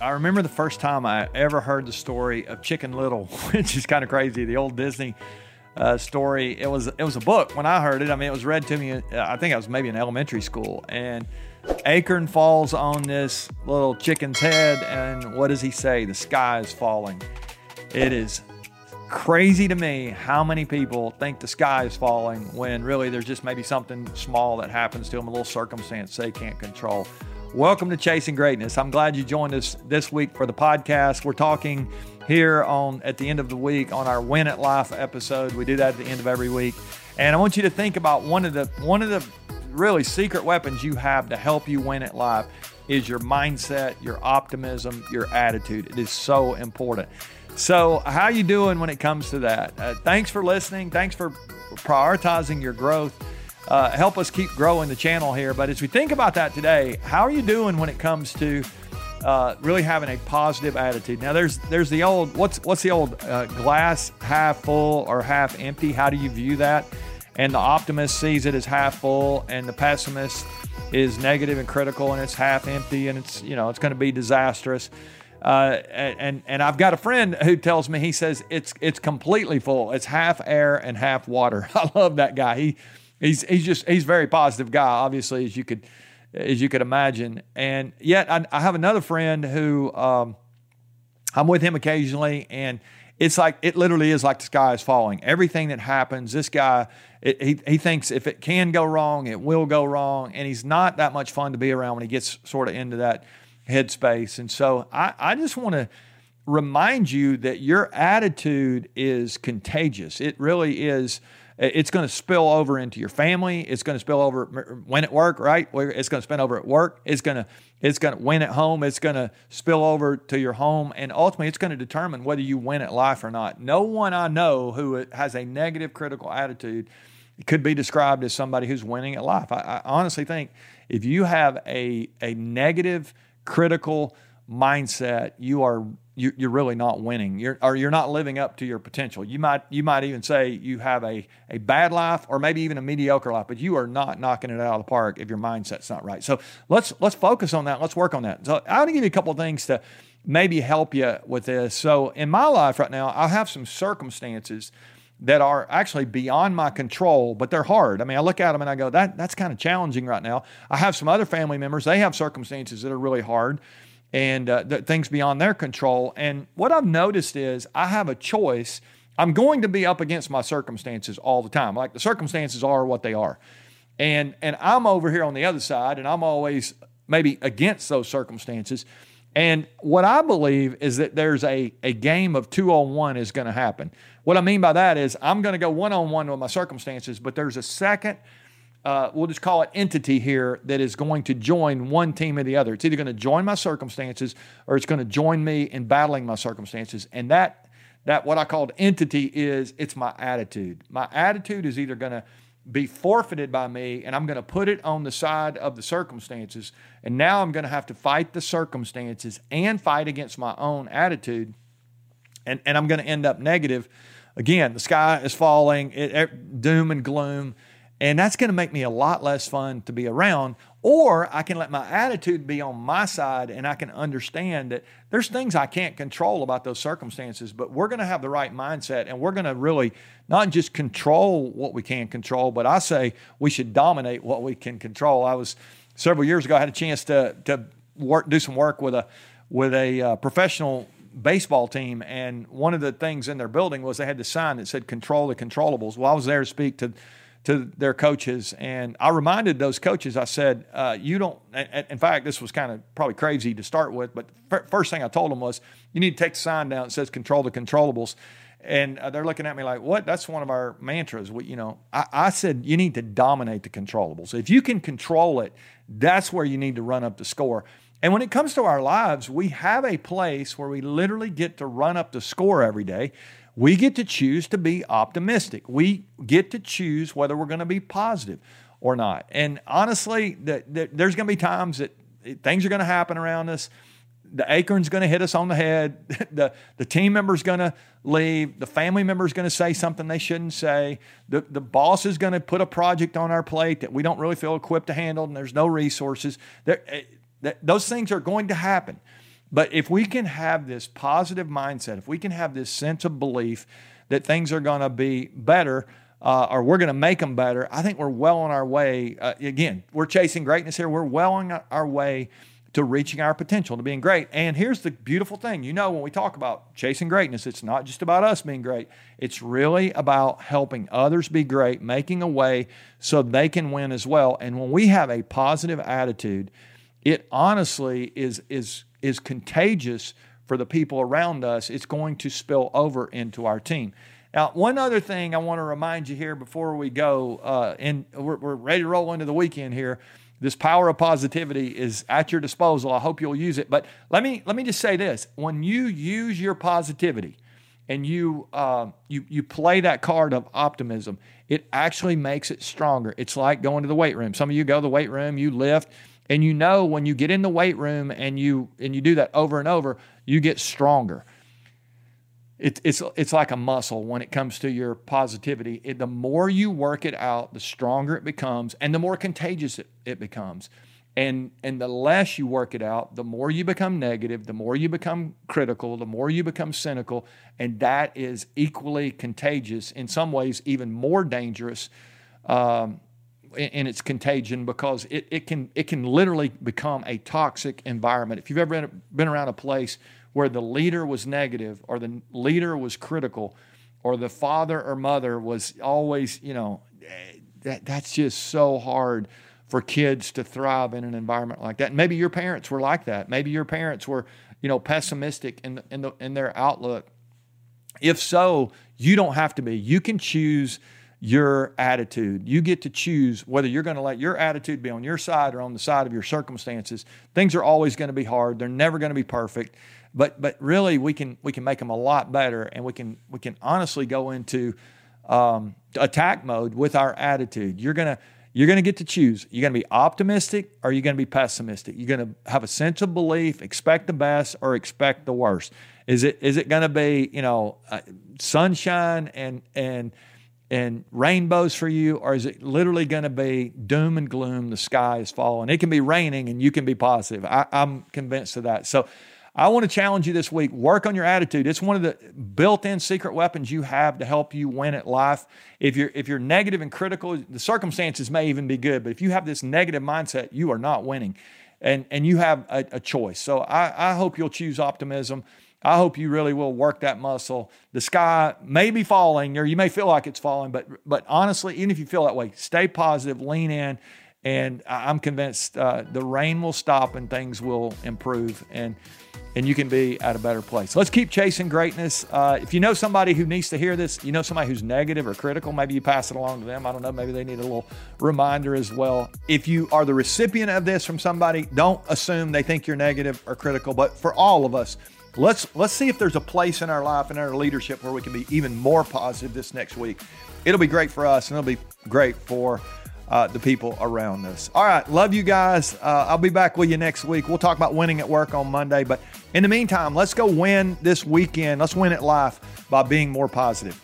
I remember the first time I ever heard the story of Chicken Little, which is kind of crazy. The old Disney uh, story. It was it was a book when I heard it. I mean, it was read to me. Uh, I think I was maybe in elementary school, and Acorn falls on this little chicken's head, and what does he say? The sky is falling. It is crazy to me how many people think the sky is falling when really there's just maybe something small that happens to them, a little circumstance they can't control. Welcome to Chasing Greatness. I'm glad you joined us this week for the podcast. We're talking here on at the end of the week on our Win at Life episode. We do that at the end of every week. And I want you to think about one of the one of the really secret weapons you have to help you win at life is your mindset, your optimism, your attitude. It is so important. So, how are you doing when it comes to that? Uh, thanks for listening. Thanks for prioritizing your growth uh, help us keep growing the channel here. But as we think about that today, how are you doing when it comes to uh, really having a positive attitude? Now, there's there's the old what's what's the old uh, glass half full or half empty? How do you view that? And the optimist sees it as half full, and the pessimist is negative and critical, and it's half empty, and it's you know it's going to be disastrous. Uh, and and I've got a friend who tells me he says it's it's completely full. It's half air and half water. I love that guy. He He's he's just he's a very positive guy, obviously, as you could as you could imagine. And yet, I, I have another friend who um, I'm with him occasionally, and it's like it literally is like the sky is falling. Everything that happens, this guy, it, he he thinks if it can go wrong, it will go wrong, and he's not that much fun to be around when he gets sort of into that headspace. And so, I I just want to remind you that your attitude is contagious. It really is it's going to spill over into your family. It's going to spill over when at work, right? It's going to spill over at work. It's going to it's going to win at home. It's going to spill over to your home, and ultimately, it's going to determine whether you win at life or not. No one I know who has a negative, critical attitude could be described as somebody who's winning at life. I, I honestly think if you have a a negative, critical mindset, you are you, are really not winning. You're or you're not living up to your potential. You might you might even say you have a a bad life or maybe even a mediocre life, but you are not knocking it out of the park if your mindset's not right. So let's let's focus on that. Let's work on that. So I want to give you a couple of things to maybe help you with this. So in my life right now, I have some circumstances that are actually beyond my control, but they're hard. I mean, I look at them and I go, that that's kind of challenging right now. I have some other family members; they have circumstances that are really hard and uh, th- things beyond their control. And what I've noticed is I have a choice. I'm going to be up against my circumstances all the time. Like the circumstances are what they are. And and I'm over here on the other side and I'm always maybe against those circumstances. And what I believe is that there's a, a game of two on one is going to happen. What I mean by that is I'm going to go one on one with my circumstances, but there's a second uh, we'll just call it entity here that is going to join one team or the other. It's either going to join my circumstances or it's going to join me in battling my circumstances. And that that what I called entity is it's my attitude. My attitude is either going to be forfeited by me and I'm going to put it on the side of the circumstances. And now I'm going to have to fight the circumstances and fight against my own attitude. And, and I'm going to end up negative. Again, the sky is falling, it, it, doom and gloom and that's going to make me a lot less fun to be around. Or I can let my attitude be on my side and I can understand that there's things I can't control about those circumstances, but we're going to have the right mindset and we're going to really not just control what we can control, but I say we should dominate what we can control. I was several years ago, I had a chance to, to work, do some work with a, with a uh, professional baseball team, and one of the things in their building was they had the sign that said "Control the Controllables." Well, I was there to speak to to their coaches. And I reminded those coaches, I said, uh, you don't, in fact, this was kind of probably crazy to start with, but first thing I told them was, you need to take the sign down that says control the controllables. And uh, they're looking at me like, what? That's one of our mantras. We, you know, I, I said, you need to dominate the controllables. If you can control it, that's where you need to run up the score. And when it comes to our lives, we have a place where we literally get to run up the score every day. We get to choose to be optimistic. We get to choose whether we're going to be positive or not. And honestly, the, the, there's going to be times that things are going to happen around us. The acorn's going to hit us on the head. the, the team member's going to leave. The family member's going to say something they shouldn't say. The, the boss is going to put a project on our plate that we don't really feel equipped to handle, and there's no resources. There, eh, those things are going to happen. But if we can have this positive mindset, if we can have this sense of belief that things are going to be better, uh, or we're going to make them better, I think we're well on our way. Uh, again, we're chasing greatness here. We're well on our way to reaching our potential, to being great. And here's the beautiful thing you know, when we talk about chasing greatness, it's not just about us being great, it's really about helping others be great, making a way so they can win as well. And when we have a positive attitude, it honestly is, is, is contagious for the people around us. It's going to spill over into our team. Now, one other thing I want to remind you here before we go, uh, and we're, we're ready to roll into the weekend here. This power of positivity is at your disposal. I hope you'll use it. But let me let me just say this: when you use your positivity and you uh, you you play that card of optimism, it actually makes it stronger. It's like going to the weight room. Some of you go to the weight room, you lift, and you know when you get in the weight room and you and you do that over and over, you get stronger it, it's it's like a muscle when it comes to your positivity. It, the more you work it out, the stronger it becomes, and the more contagious it, it becomes. And and the less you work it out, the more you become negative, the more you become critical, the more you become cynical, and that is equally contagious. In some ways, even more dangerous. Um, in its contagion because it, it can it can literally become a toxic environment. If you've ever been, around a place where the leader was negative or the leader was critical or the father or mother was always, you know, that, that's just so hard for kids to thrive in an environment like that. And maybe your parents were like that. Maybe your parents were, you know, pessimistic in, in, the, in their outlook. If so, you don't have to be. You can choose your attitude. You get to choose whether you're going to let your attitude be on your side or on the side of your circumstances. Things are always going to be hard. They're never going to be perfect but but really we can we can make them a lot better, and we can we can honestly go into um, attack mode with our attitude. You're gonna you're gonna get to choose. You're gonna be optimistic or you're gonna be pessimistic. You're gonna have a sense of belief, expect the best or expect the worst. Is it is it gonna be you know uh, sunshine and and and rainbows for you, or is it literally going to be doom and gloom? The sky is falling. It can be raining, and you can be positive. I, I'm convinced of that. So I want to challenge you this week. Work on your attitude. It's one of the built-in secret weapons you have to help you win at life. If you're if you're negative and critical, the circumstances may even be good, but if you have this negative mindset, you are not winning. And and you have a, a choice. So I, I hope you'll choose optimism. I hope you really will work that muscle. The sky may be falling, or you may feel like it's falling, but but honestly, even if you feel that way, stay positive, lean in, and I'm convinced uh, the rain will stop and things will improve. And and you can be at a better place. Let's keep chasing greatness. Uh, if you know somebody who needs to hear this, you know somebody who's negative or critical, maybe you pass it along to them. I don't know. Maybe they need a little reminder as well. If you are the recipient of this from somebody, don't assume they think you're negative or critical. But for all of us, let's let's see if there's a place in our life and our leadership where we can be even more positive this next week. It'll be great for us, and it'll be great for uh, the people around us. All right, love you guys. Uh, I'll be back with you next week. We'll talk about winning at work on Monday. But in the meantime, let's go win this weekend. Let's win at life by being more positive.